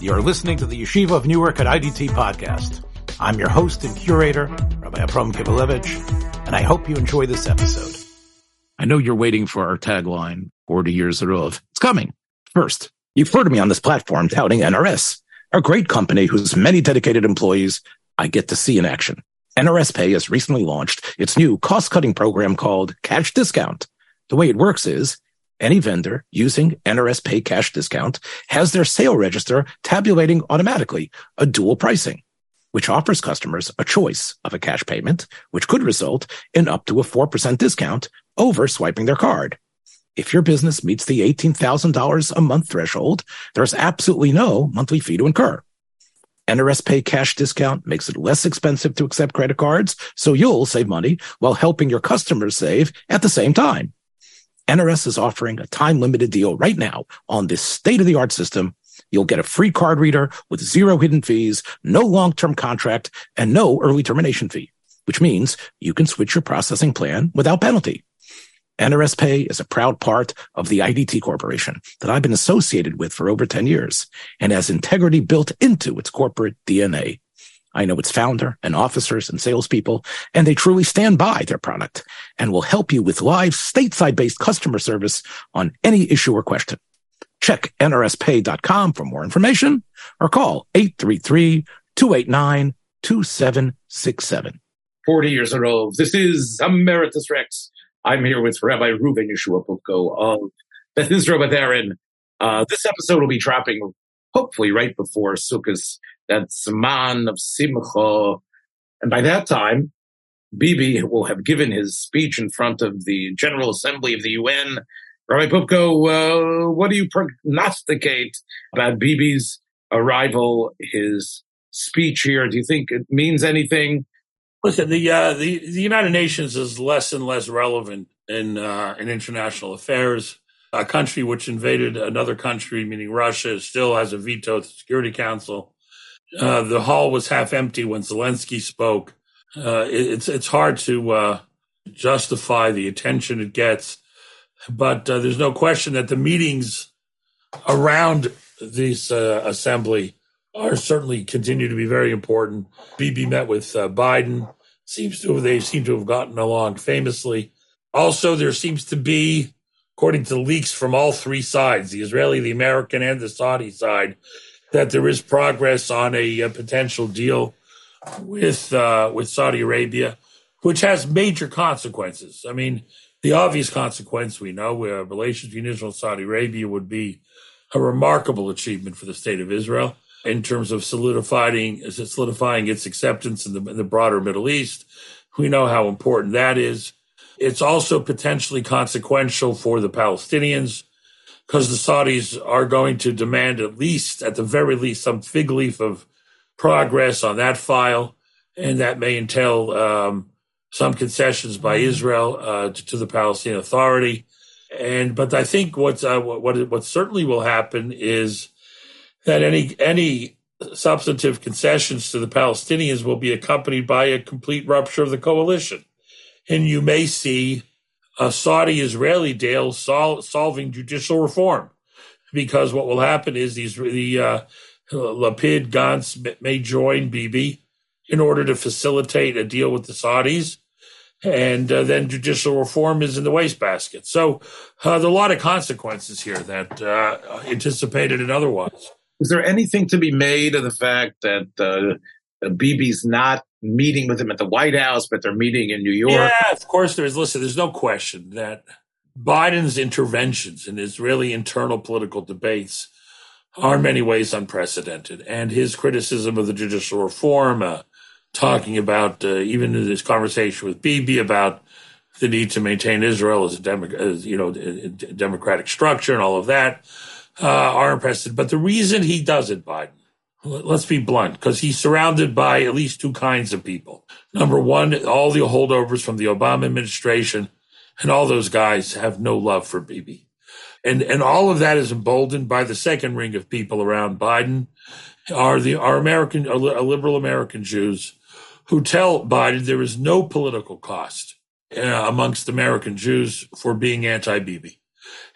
You're listening to the Yeshiva of Newark at IDT podcast. I'm your host and curator, Rabbi Abram Kibalevich, and I hope you enjoy this episode. I know you're waiting for our tagline, 40 years of. It's coming. First, you've heard of me on this platform touting NRS, a great company whose many dedicated employees I get to see in action. NRS Pay has recently launched its new cost-cutting program called Cash Discount. The way it works is any vendor using NRS Pay Cash Discount has their sale register tabulating automatically a dual pricing, which offers customers a choice of a cash payment, which could result in up to a 4% discount over swiping their card. If your business meets the $18,000 a month threshold, there's absolutely no monthly fee to incur. NRS Pay cash discount makes it less expensive to accept credit cards, so you'll save money while helping your customers save at the same time. NRS is offering a time limited deal right now on this state of the art system. You'll get a free card reader with zero hidden fees, no long term contract, and no early termination fee, which means you can switch your processing plan without penalty. NRS Pay is a proud part of the IDT Corporation that I've been associated with for over 10 years and has integrity built into its corporate DNA. I know its founder and officers and salespeople, and they truly stand by their product and will help you with live stateside based customer service on any issue or question. Check nrspay.com for more information or call 833-289-2767. 40 years old. This is Emeritus Rex. I'm here with Rabbi Reuven Yeshua Poupko of Beth Israel Beth Aaron. Uh, this episode will be dropping hopefully right before Sukkot that Zman of Simcha. And by that time, Bibi will have given his speech in front of the General Assembly of the UN. Rabbi Poupko, uh, what do you prognosticate about Bibi's arrival, his speech here? Do you think it means anything? Listen, the uh, the, the United Nations is less and less relevant in uh, in international affairs. A country which invaded another country, meaning Russia, still has a veto at the Security Council. Uh, the hall was half empty when Zelensky spoke. Uh, it, it's it's hard to uh, justify the attention it gets, but uh, there's no question that the meetings around this uh, assembly are certainly continue to be very important. Bibi met with uh, Biden. Seems to they seem to have gotten along famously. Also, there seems to be, according to leaks from all three sides, the Israeli, the American, and the Saudi side, that there is progress on a, a potential deal with uh, with Saudi Arabia, which has major consequences. I mean, the obvious consequence we know, uh, relations between Israel and Saudi Arabia would be a remarkable achievement for the state of Israel in terms of solidifying solidifying its acceptance in the, in the broader Middle East. We know how important that is. It's also potentially consequential for the Palestinians because the Saudis are going to demand at least, at the very least, some fig leaf of progress on that file, and that may entail um, some concessions by mm-hmm. Israel uh, to, to, the Palestinian Authority. And but I think what's uh, what what what certainly will happen is that any any substantive concessions to the Palestinians will be accompanied by a complete rupture of the coalition, and you may see a Saudi Israeli deal sol- solving judicial reform. Because what will happen is these the uh, Lapid Gantz may join Bibi in order to facilitate a deal with the Saudis, and uh, then judicial reform is in the wastebasket. So uh, there are a lot of consequences here that uh, anticipated and otherwise. Is there anything to be made of the fact that uh, Bibi's not meeting with him at the White House, but they're meeting in New York. Yeah, of course there is. Listen, there's no question that Biden's interventions in Israeli internal political debates are in many ways unprecedented. And his criticism of the judicial reform, uh, talking about uh, even in this conversation with Bibi about the need to maintain Israel as a as, you know democratic structure and all of that uh, are impressive. But the reason he does it, Biden, let's be blunt, because he's surrounded by at least two kinds of people. Number one, all the holdovers from the Obama administration, and all those guys have no love for Bibi. And, and all of that is emboldened by the second ring of people around Biden are the, are American, are liberal American Jews who tell Biden there is no political cost uh, amongst American Jews for being anti-Bibi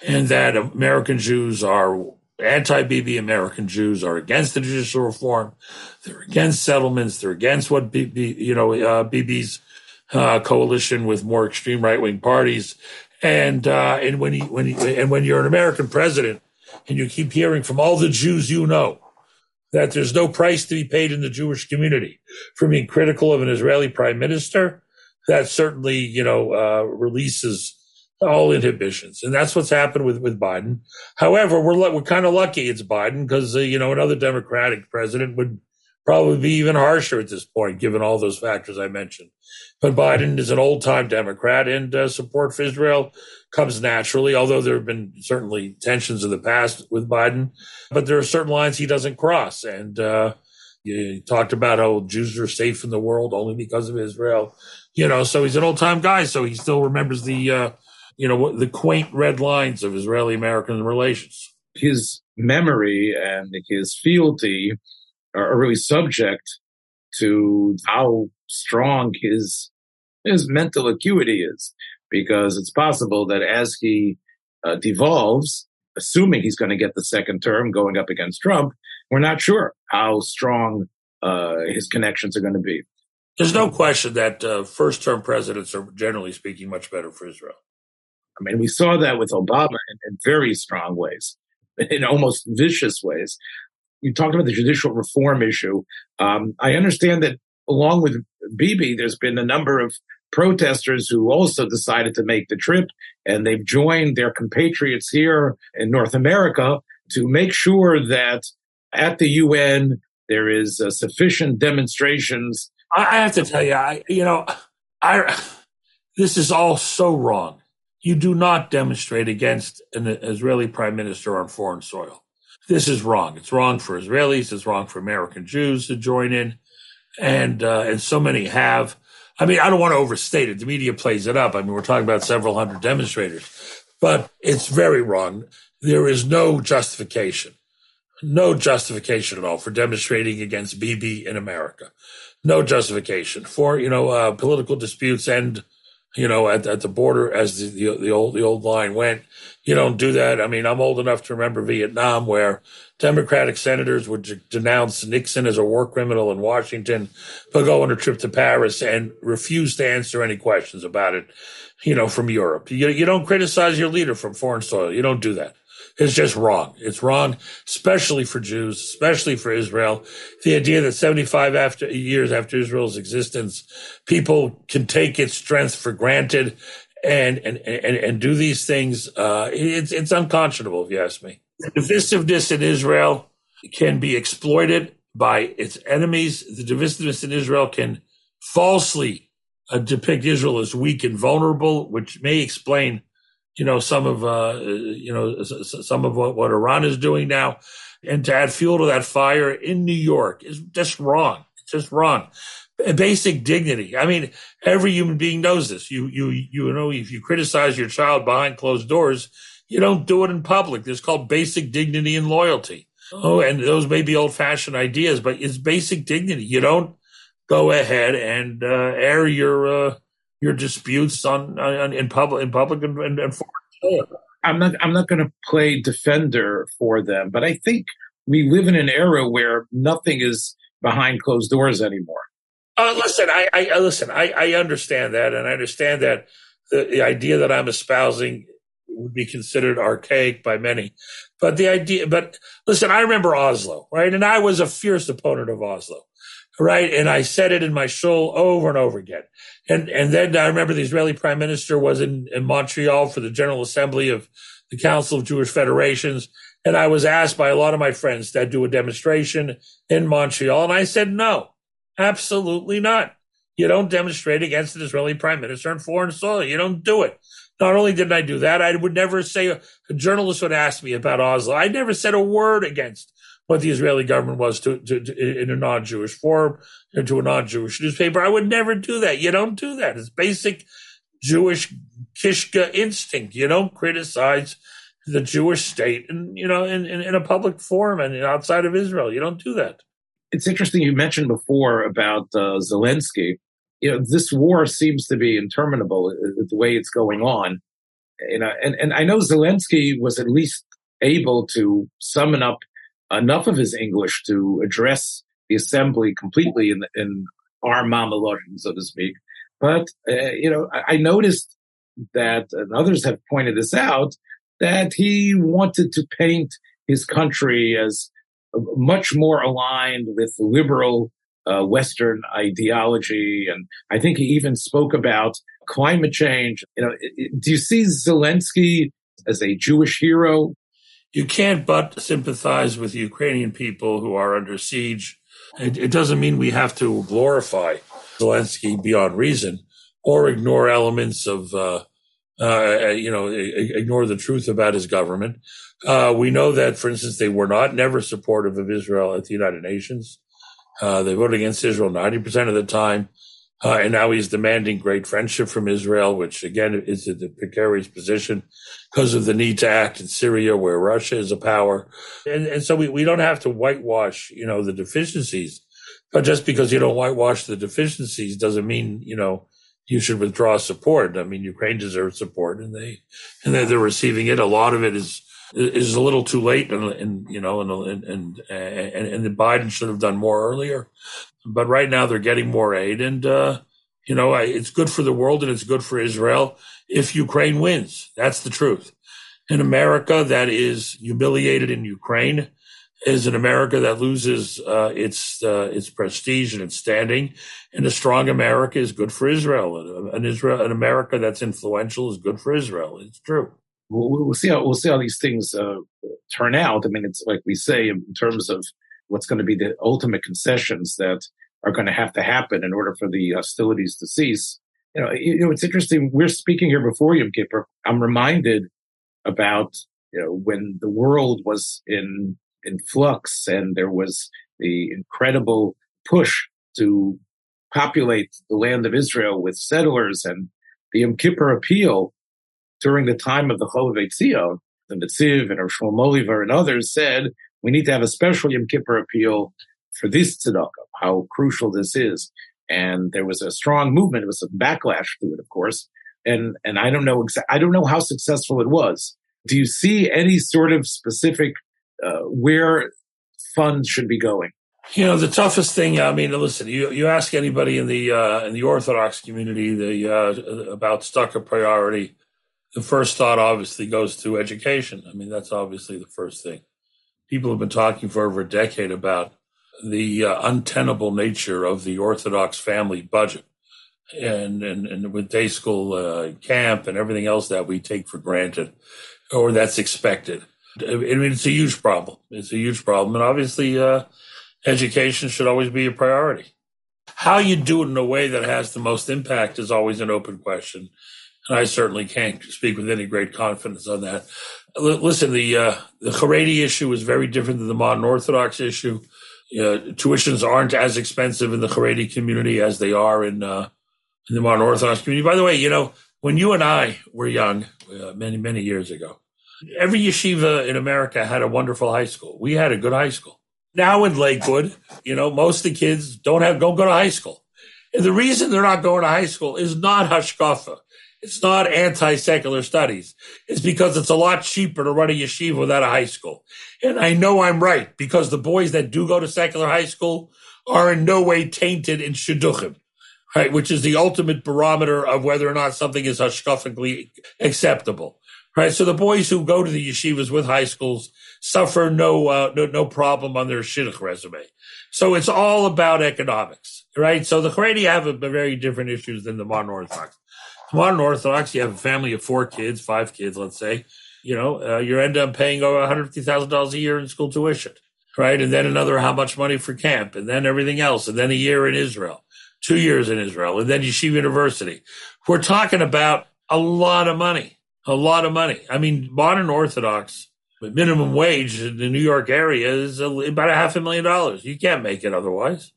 and that American Jews are anti-Bibi American Jews are against the judicial reform. They're against settlements. They're against what Bibi, you know, uh, Bibi's uh, coalition with more extreme right-wing parties. And uh, and when he, when he, and when you're an American president and you keep hearing from all the Jews you know that there's no price to be paid in the Jewish community for being critical of an Israeli prime minister, that certainly you know uh, releases all inhibitions, and that's what's happened with with Biden. However, we're we're kind of lucky it's Biden because uh, you know another Democratic president would probably be even harsher at this point, given all those factors I mentioned. But Biden is an old time Democrat, and uh, support for Israel comes naturally, although there have been certainly tensions in the past with Biden. But there are certain lines he doesn't cross. And uh, you talked about how Jews are safe in the world only because of Israel. You know, so he's an old time guy, so he still remembers the, uh, you know, the quaint red lines of Israeli American relations. His memory and his fealty are really subject to how strong his his mental acuity is, because it's possible that as he uh, devolves, assuming he's going to get the second term going up against Trump, we're not sure how strong uh, his connections are going to be. There's no question that uh, first term presidents are generally speaking much better for Israel. I mean, we saw that with Obama in, in very strong ways, in almost vicious ways you talked about the judicial reform issue. Um, I understand that along with Bibi, there's been a number of protesters who also decided to make the trip and they've joined their compatriots here in North America to make sure that at the UN there is uh, sufficient demonstrations. I have to tell you, I, you know, I, this is all so wrong. You do not demonstrate against an Israeli prime minister on foreign soil. This is wrong. It's wrong for Israelis. It's wrong for American Jews to join in, and uh, and so many have. I mean, I don't want to overstate it. The media plays it up. I mean, we're talking about several hundred demonstrators, but it's very wrong. There is no justification, no justification at all for demonstrating against Bibi in America. No justification for you know uh, political disputes and you know at, at the border as the, the, the old the old line went you don't do that. I mean, I'm old enough to remember Vietnam where Democratic senators would denounce Nixon as a war criminal in Washington, but go on a trip to Paris and refuse to answer any questions about it, you know, from Europe. You, you don't criticize your leader from foreign soil. You don't do that. It's just wrong. It's wrong, especially for Jews, especially for Israel. The idea that 75 after, years after Israel's existence, people can take its strength for granted and and and, and do these things. Uh, it's it's unconscionable, if you ask me. The divisiveness in Israel can be exploited by its enemies. The divisiveness in Israel can falsely uh, depict Israel as weak and vulnerable, which may explain, you know, some of uh, you know some of what, what Iran is doing now. And to add fuel to that fire in New York is just wrong. It's just wrong basic dignity. I mean, every human being knows this. You, you, you know, if you criticize your child behind closed doors, you don't do it in public. It's called basic dignity and loyalty. Oh, and those may be old fashioned ideas, but it's basic dignity. You don't go ahead and uh, air your uh, your disputes on, on, in public in public and, and, and I'm not I'm not going to play defender for them, but I think we live in an era where nothing is behind closed doors anymore. Uh, listen, I, I listen. I, I understand that, and I understand that the, the idea that I'm espousing would be considered archaic by many. But the idea, but listen, I remember Oslo, right? And I was a fierce opponent of Oslo, right? And I said it in my soul over and over again. And and then I remember the Israeli prime minister was in, in Montreal for the General Assembly of the Council of Jewish Federations. And I was asked by a lot of my friends to do a demonstration in Montreal. And I said no. Absolutely not. You don't demonstrate against an Israeli prime minister on foreign soil. You don't do it. Not only didn't I do that, I would never say a, a journalist would ask me about Oslo. I never said a word against what the Israeli government was to, to, to in a non-Jewish forum and to a non-Jewish newspaper. I would never do that. You don't do that. It's basic Jewish kishka instinct. You don't criticize the Jewish state and you know in, in, in a public forum and outside of Israel. You don't do that it's interesting you mentioned before about uh, Zelensky. You know, this war seems to be interminable uh, the way it's going on. You know, and, and I know Zelensky was at least able to summon up enough of his English to address the assembly completely in, in our mama so to speak. But, uh, you know, I, I noticed that, and others have pointed this out, that he wanted to paint his country as much more aligned with liberal uh, Western ideology. And I think he even spoke about climate change. You know, do you see Zelensky as a Jewish hero? You can't but sympathize with the Ukrainian people who are under siege. It, it doesn't mean we have to glorify Zelensky beyond reason or ignore elements of, uh, uh, you know, ignore the truth about his government. Uh, we know that, for instance, they were not never supportive of Israel at the United Nations. Uh, they voted against Israel 90% of the time. Uh, and now he's demanding great friendship from Israel, which again is a precarious position because of the need to act in Syria where Russia is a power. And, and so we, we don't have to whitewash, you know, the deficiencies. But just because you don't whitewash the deficiencies doesn't mean, you know, you should withdraw support. I mean, Ukraine deserves support and they, and they're, they're receiving it. A lot of it is, is a little too late and, and you know, and, and, and, and Biden should have done more earlier. But right now they're getting more aid, and uh, you know it's good for the world and it's good for Israel if Ukraine wins. That's the truth. In America that is humiliated in Ukraine is an America that loses uh, its uh, its prestige and its standing, and a strong America is good for Israel. An Israel, an America that's influential is good for Israel. It's true. We'll, we'll see how we'll see how these things uh, turn out. I mean, it's like we say in terms of what's going to be the ultimate concessions that are going to have to happen in order for the hostilities to cease. You know, you know, it's interesting. We're speaking here before Yom Kippur. I'm reminded about, you know, when the world was in, in flux and there was the incredible push to populate the land of Israel with settlers and the Yom Kippur appeal during the time of the Chovevei Tzion, the Netziv and Shmuel Mohilever and others said, we need to have a special Yom Kippur appeal for this tzedakah, how crucial this is. And there was a strong movement. It was a backlash to it, of course. And, and I don't know, exa- I don't know how successful it was. Do you see any sort of specific, uh, where funds should be going? You know, the toughest thing, I mean, listen, you, you ask anybody in the, uh, in the Orthodox community, the, uh, about tzedakah priority, the first thought obviously goes to education. I mean, that's obviously the first thing people have been talking for over a decade about the uh, untenable nature of the Orthodox family budget. And, and, and with day school uh, camp and everything else that we take for granted or that's expected. I mean, it's a huge problem. It's a huge problem. And obviously, uh, education should always be a priority. How you do it in a way that has the most impact is always an open question. And I certainly can't speak with any great confidence on that. listen, the uh, the Haredi issue is very different than the modern Orthodox issue. Tuitions aren't as expensive in the Haredi community as they are in uh, in the modern Orthodox community. By the way, you know when you and I were young, uh, many many years ago, every yeshiva in America had a wonderful high school. We had a good high school. Now in Lakewood, you know, most of the kids don't have don't go to high school. And the reason they're not going to high school is not hashkafa. It's not anti-secular studies. It's because it's a lot cheaper to run a yeshiva without a high school. And I know I'm right because the boys that do go to secular high school are in no way tainted in shidduchim, right? Which is the ultimate barometer of whether or not something is hashkafically acceptable, right? So the boys who go to the yeshivas with high schools suffer no, uh, no, no problem on their shidduch resume. So it's all about economics, right? So the Haredi have a, a very different issues than the modern Orthodox modern Orthodox, you have a family of four kids, five kids, let's say, you know, uh, you end up paying over $150,000 a year in school tuition, right? And then another how much money for camp, and then everything else, and then a year in Israel, two years in Israel, and then Yeshiva University. We're talking about a lot of money, a lot of money. I mean, modern Orthodox minimum wage in the New York area is about a half a million dollars. You can't make it otherwise.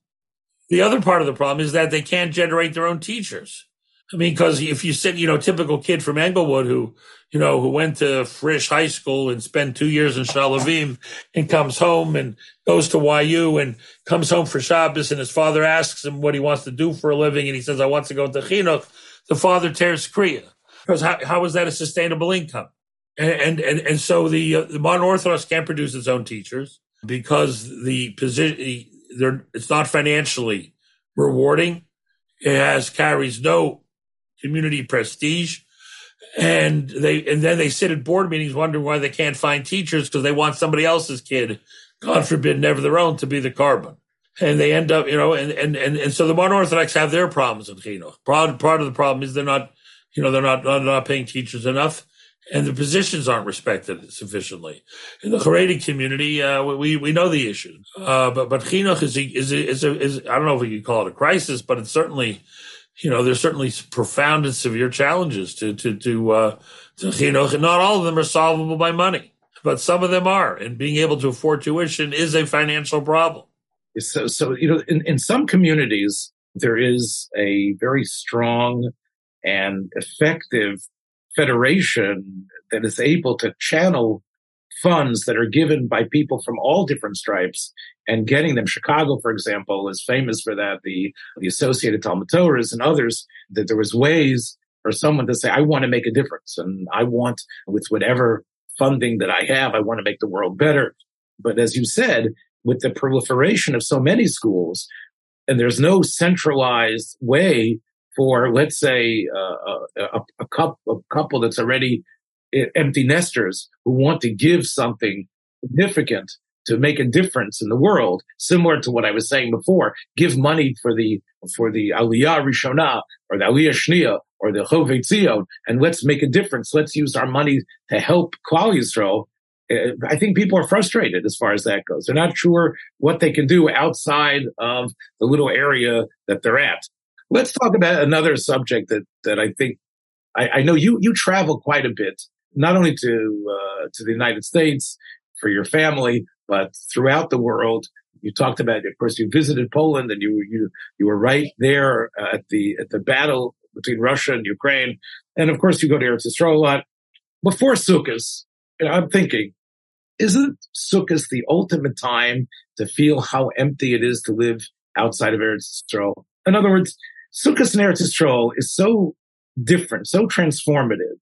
The other part of the problem is that they can't generate their own teachers. I mean, because if you said, you know, typical kid from Englewood who, you know, who went to Frisch High School and spent two years in Shaalvim and comes home and goes to YU and comes home for Shabbos and his father asks him what he wants to do for a living and he says, I want to go to Chinuch, the father tears Kriya. Because how, how is that a sustainable income? And and and so the uh, the modern Orthodox can't produce its own teachers because the position it's not financially rewarding. It has carries no community prestige. And they and then they sit at board meetings wondering why they can't find teachers because they want somebody else's kid, God forbid, never their own, to be the carbon. And they end up, you know, and and and, and so the modern Orthodox have their problems in chinuch. Part part of the problem is they're not, you know, they're not not paying teachers enough and the positions aren't respected sufficiently. In the Haredi community, uh, we we know the issue, uh, but but chinuch is a, is a, is, a, is I don't know if you call it a crisis, but it's certainly, you know, there's certainly profound and severe challenges to to to uh, to chinuch, and not all of them are solvable by money, but some of them are, and being able to afford tuition is a financial problem. So so you know, in, in some communities there is a very strong and effective federation that is able to channel funds that are given by people from all different stripes and getting them. Chicago, for example, is famous for that. The, the Associated Talmud Torahs and others, that there was ways for someone to say, I want to make a difference and I want with whatever funding that I have, I want to make the world better. But as you said, with the proliferation of so many schools, and there's no centralized way for, let's say, uh, a, a, couple, a couple that's already empty nesters who want to give something significant to make a difference in the world, similar to what I was saying before. Give money for the for the Aliyah Rishonah or the Aliyah Shnia or the Chovei Tzion, and let's make a difference. Let's use our money to help Klal Yisrael. Uh, I think people are frustrated as far as that goes. They're not sure what they can do outside of the little area that they're at. Let's talk about another subject that, that I think I, I know you, you travel quite a bit, not only to, uh, to the United States for your family, but throughout the world. You talked about, of course, you visited Poland and you, you, you were right there at the, at the battle between Russia and Ukraine. And of course, you go to Eretz Yisrael a lot. Before Sukkot, I'm thinking, isn't Sukkot the ultimate time to feel how empty it is to live outside of Eretz Yisrael? In other words, Sukkot and Eretz Yisrael is so different, so transformative.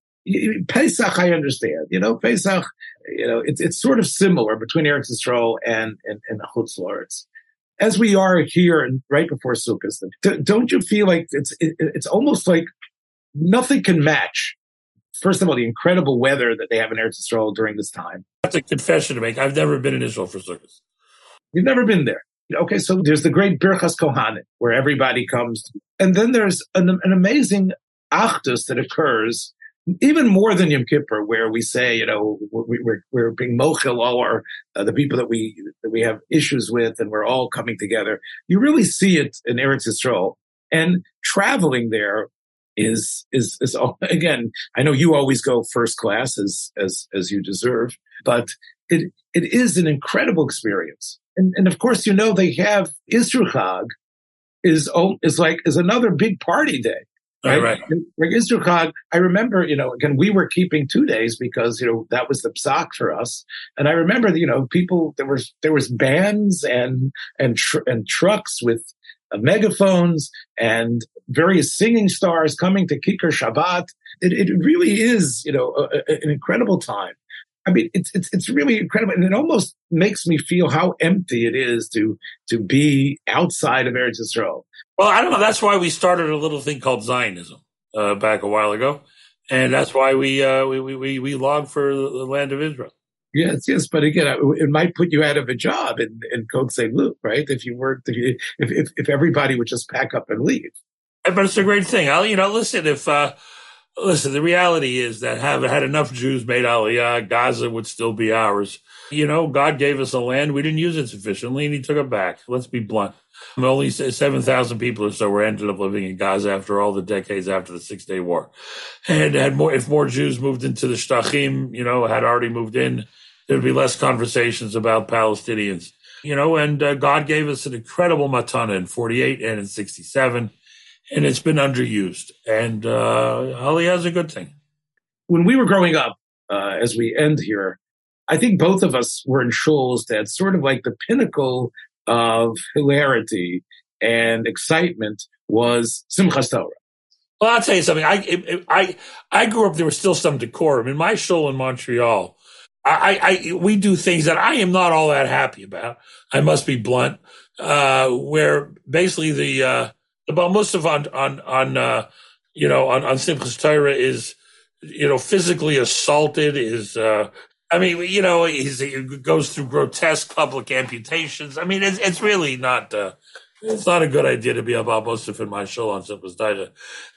Pesach, I understand. You know, Pesach, you know, it's it's sort of similar between Eretz Yisrael and and, and Chutz La'aretz. As we are here and right before Sukkot, don't you feel like it's it, it's almost like nothing can match? First of all, the incredible weather that they have in Eretz Yisrael during this time. That's a confession to make. I've never been in Israel for Sukkot. You've never been there. Okay, so there's the great Birchas Kohanim, where everybody comes. And then there's an, an amazing Achdus that occurs, even more than Yom Kippur, where we say, you know, we, are we're being mochel or uh, the people that we, that we have issues with, and we're all coming together. You really see it in Eretz Yisrael. And traveling there is, is, is, again, I know you always go first class as, as, as you deserve, but it, it is an incredible experience and, and of course, you know, they have Isser Chag is, is like, is another big party day. Right. right. Like Isser Chag, I remember, you know, again, we were keeping two days because, you know, that was the psak for us. And I remember, you know, people, there was, there was bands and, and, tr- and trucks with uh, megaphones and various singing stars coming to Kikar Shabbat. It, it really is, you know, a, a, an incredible time. I mean, it's, it's, it's really incredible. And it almost makes me feel how empty it is to, to be outside of Eretz Yisrael. Well, I don't know. That's why we started a little thing called Zionism, uh, back a while ago. And that's why we, uh, we, we, we log for the land of Israel. Yes, yes, but again, it might put you out of a job in in Côte Saint-Luc, right? If you worked, if, if if everybody would just pack up and leave. But it's a great thing. I'll, you know, listen, if uh, Listen, the reality is that have had enough Jews made Aliyah, Gaza would still be ours. You know, God gave us a land. We didn't use it sufficiently and he took it back. Let's be blunt. Only 7,000 people or so were ended up living in Gaza after all the decades after the Six Day War. And had more, if more Jews moved into the Shtachim, you know, had already moved in, there'd be less conversations about Palestinians. You know, and uh, God gave us an incredible matana in 48 and in 67 and it's been underused. And uh, is a good thing. When we were growing up, uh, as we end here, I think both of us were in shuls that sort of like the pinnacle of hilarity and excitement was Simchas Torah. Well, I'll tell you something. I I I grew up. There was still some decorum in my show in Montreal. I, I we do things that I am not all that happy about. I must be blunt. Uh, where basically the uh, the Balmusaf on on on uh, you know on on Simchas Torah is you know physically assaulted. Is uh, I mean you know he goes through grotesque public amputations. I mean it's it's really not. Uh, it's not a good idea to be a Balmusaf in my show on Simchas Torah.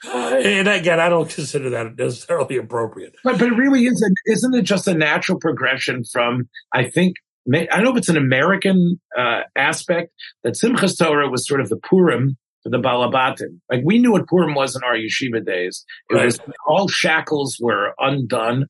Uh, and again, I don't consider that necessarily appropriate. But but it really isn't. Isn't it just a natural progression from I think I don't know if it's an American uh, aspect that Simchas Torah was sort of the Purim for the Balabatim. Like we knew what Purim was in our yeshiva days. It right. was all shackles were undone.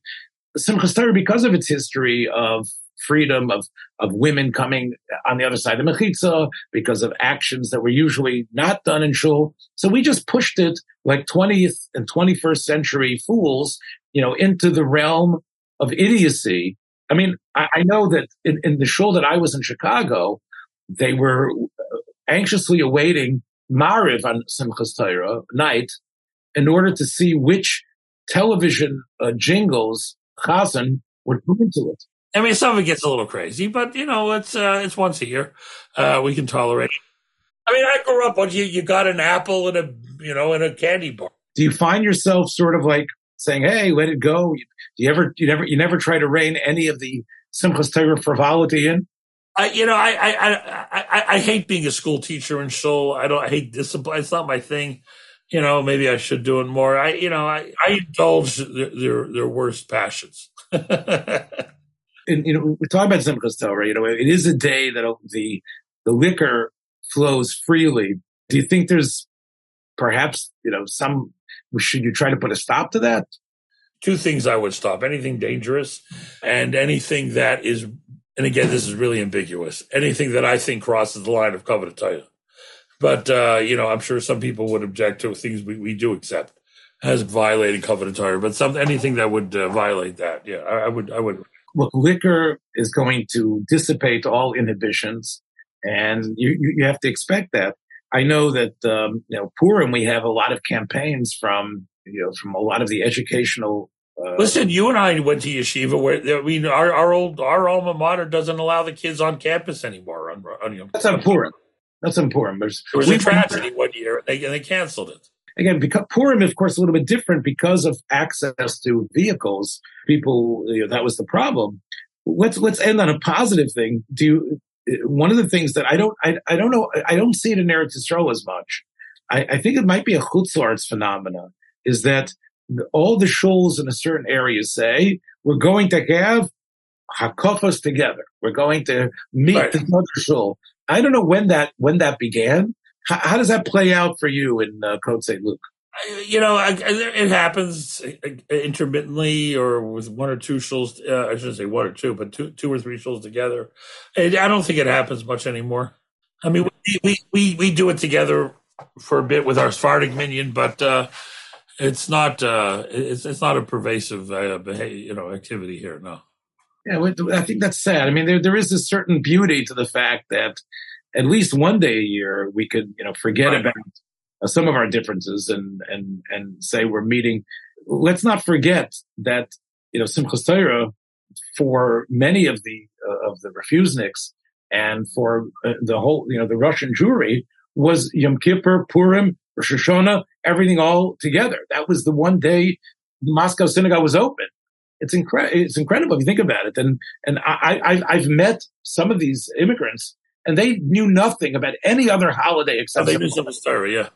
Simchas Torah, because of its history of freedom of of women coming on the other side of mechitza, because of actions that were usually not done in shul. So we just pushed it like 20th and 21st century fools, you know, into the realm of idiocy I mean, I, I know that in, in, the show that I was in Chicago, they were anxiously awaiting Mariv on Simchas Torah night in order to see which television uh, jingles Chazan would come into it. I mean, some of it gets a little crazy, but you know, it's uh, it's once a year. Uh, we can tolerate. I mean, I grew up on you. You got an apple and a you know and a candy bar. Do you find yourself sort of like saying, "Hey, let it go"? Do You ever, you never, you never try to rein any of the Simchas Torah frivolity in? I, you know, I, I, I, I, hate being a school teacher and so I don't, I hate discipline. It's not my thing. You know, maybe I should do it more. I, you know, I, I indulge their, their, their worst passions. and, you know, we talk about Simchas Torah, you know, it is a day that the, the liquor flows freely. Do you think there's perhaps, you know, some, should you try to put a stop to that? two things I would stop anything dangerous and anything that is, and again, this is really ambiguous, anything that I think crosses the line of covenant But, uh, you know, I'm sure some people would object to things we, we do accept as violating covenant but some, anything that would uh, violate that. Yeah, I, I would, I would. Look, liquor is going to dissipate all inhibitions and you, you, have to expect that. I know that, um, you know, Purim, we have a lot of campaigns from you know, from a lot of the educational. Uh, Listen, you and I went to yeshiva where I mean, our, our old our alma mater doesn't allow the kids on campus anymore. On, on know, That's important. That's important. There's, there was a tragedy one year. They they canceled it again, because Purim, of course, a little bit different because of access to vehicles. People, you know, that was the problem. Let's let's end on a positive thing. Do you, uh, one of the things that I don't I, I don't know I don't see it in Eretz Yisrael as much. I, I think it might be a chutzlarts phenomena is that all the shuls in a certain area say we're going to have hakofas together. We're going to meet right. the other shul. I don't know when that when that began. How, how does that play out for you in uh, Côte Saint-Luc? You know, it happens intermittently or with one or two shows. Uh, I shouldn't say one or two, but two, two or three shows together. I don't think it happens much anymore. I mean, we, we, we, we do it together for a bit with our Sephardic minyan, but uh, it's not uh, it's it's not a pervasive uh, behavior, you know activity here. No. Yeah, I think that's sad. I mean, there there is a certain beauty to the fact that at least one day a year we could you know forget right. about uh, some of our differences and and and say we're meeting. Let's not forget that you know Simchas Torah for many of the uh, of the refuseniks and for uh, the whole you know the Russian Jewry was Yom Kippur, Purim, Rosh Hashanah, everything all together. That was the one day the Moscow synagogue was open. It's incredible. It's incredible if you think about it. And and I, I have met some of these immigrants, and they knew nothing about any other holiday except. They knew some story, yeah.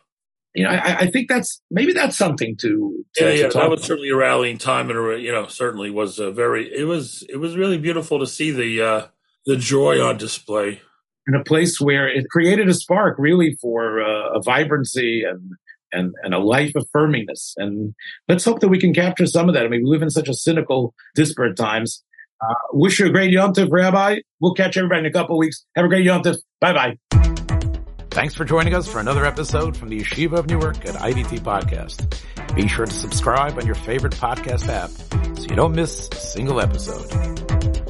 You know, I, I, think that's maybe that's something to, to yeah, yeah. That was about. certainly a rallying time, and you know, certainly was a very. It was it was really beautiful to see the uh, the joy on display in a place where it created a spark really for uh, a vibrancy and and, and a life affirmingness. And let's hope that we can capture some of that. I mean, we live in such a cynical, disparate times. Uh, wish you a great Yom Tov, Rabbi. We'll catch everybody in a couple weeks. Have a great Yom Tov. Bye bye. Thanks for joining us for another episode from the Yeshiva of Newark at IDT Podcast. Be sure to subscribe on your favorite podcast app so you don't miss a single episode.